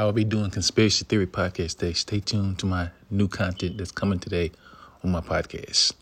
I will be doing conspiracy theory podcast today. Stay tuned to my new content that's coming today on my podcast.